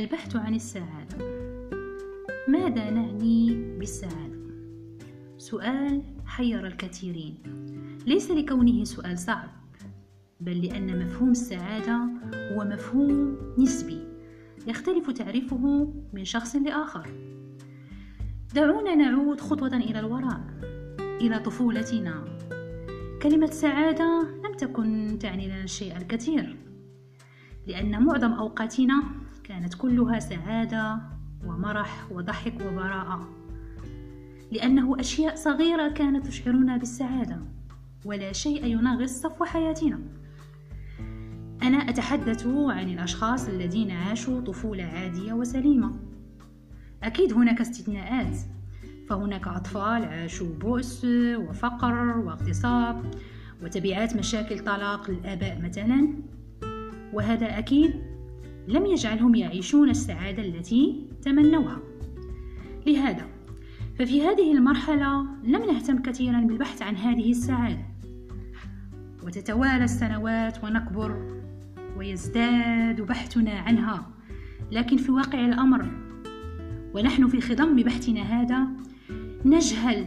السعادة. ماذا نعني بالسعادة؟ سؤال حير الكثيرين. ليس لكونه سؤال صعب بل لأن مفهوم السعادة هو مفهوم نسبي يختلف تعريفه من شخص لآخر. دعونا نعود خطوة إلى الوراء إلى طفولتنا. كلمة سعادة لم تكن تعني لنا الشيء الكثير لأن معظم أوقاتنا كانت كلها سعادة ومرح وضحك وبراءة لأنه أشياء صغيرة كانت تشعرنا بالسعادة ولا شيء ينغص صفو حياتنا. أنا أتحدث عن الأشخاص الذين عاشوا طفولة عادية وسليمة. أكيد هناك استثناءات فهناك أطفال عاشوا بؤس وفقر واغتصاب وتبعات مشاكل طلاق الآباء مثلا وهذا أكيد لم يجعلهم يعيشون السعادة التي تمنوها. لهذا ففي هذه المرحلة لم نهتم كثيرا بالبحث عن هذه السعادة. وتتوالى السنوات ونكبر ويزداد بحثنا عنها. لكن في واقع الأمر ونحن في خضم بحثنا هذا نجهل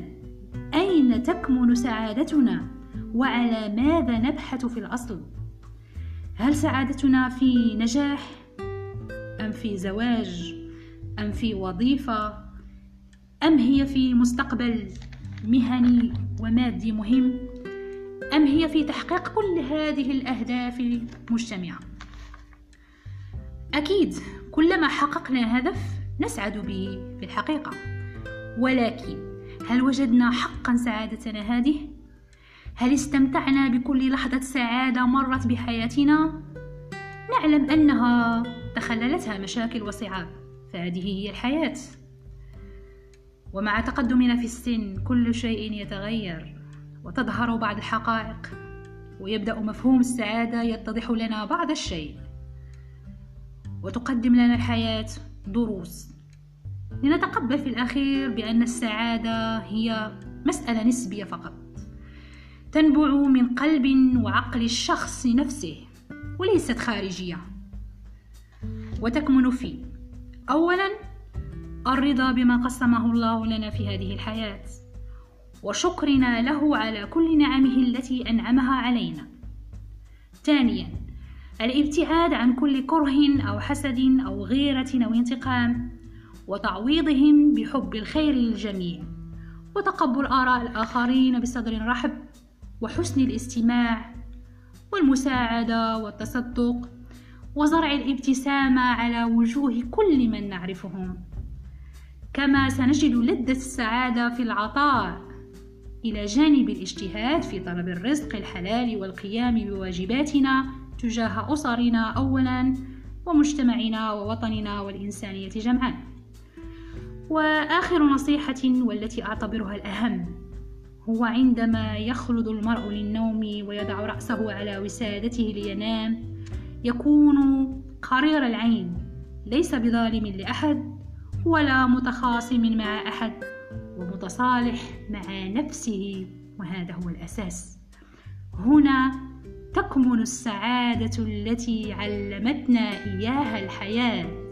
أين تكمن سعادتنا وعلى ماذا نبحث في الأصل؟ هل سعادتنا في نجاح؟ في زواج أم في وظيفة أم هي في مستقبل مهني ومادي مهم أم هي في تحقيق كل هذه الأهداف مجتمعة أكيد كلما حققنا هدف نسعد به في الحقيقة ولكن هل وجدنا حقا سعادتنا هذه؟ هل استمتعنا بكل لحظة سعادة مرت بحياتنا؟ نعلم أنها تخللتها مشاكل وصعاب. فهذه هي الحياة. ومع تقدمنا في السن كل شيء يتغير وتظهر بعض الحقائق ويبدأ مفهوم السعادة يتضح لنا بعض الشيء. وتقدم لنا الحياة دروس. لنتقبل في الأخير بأن السعادة هي مسألة نسبية فقط. تنبع من قلب وعقل الشخص نفسه وليست خارجية. وتكمن في. أولا الرضا بما قسمه الله لنا في هذه الحياة. وشكرنا له على كل نعمه التي أنعمها علينا. ثانيا الابتعاد عن كل كره أو حسد أو غيرة أو انتقام وتعويضهم بحب الخير للجميع وتقبل آراء الآخرين بصدر رحب وحسن الاستماع والمساعدة والتصدق وزرع الابتسامة على وجوه كل من نعرفهم. كما سنجد لذة السعادة في العطاء. إلى جانب الاجتهاد في طلب الرزق الحلال والقيام بواجباتنا تجاه أسرنا أولا ومجتمعنا ووطننا والإنسانية جمعاء وآخر نصيحة والتي أعتبرها الأهم هو عندما يخلد المرء للنوم ويضع رأسه على وسادته لينام يكون قرير العين. ليس بظالم لأحد ولا متخاصم مع أحد ومتصالح مع نفسه وهذا هو الأساس. هنا تكمن السعادة التي علمتنا إياها الحياة.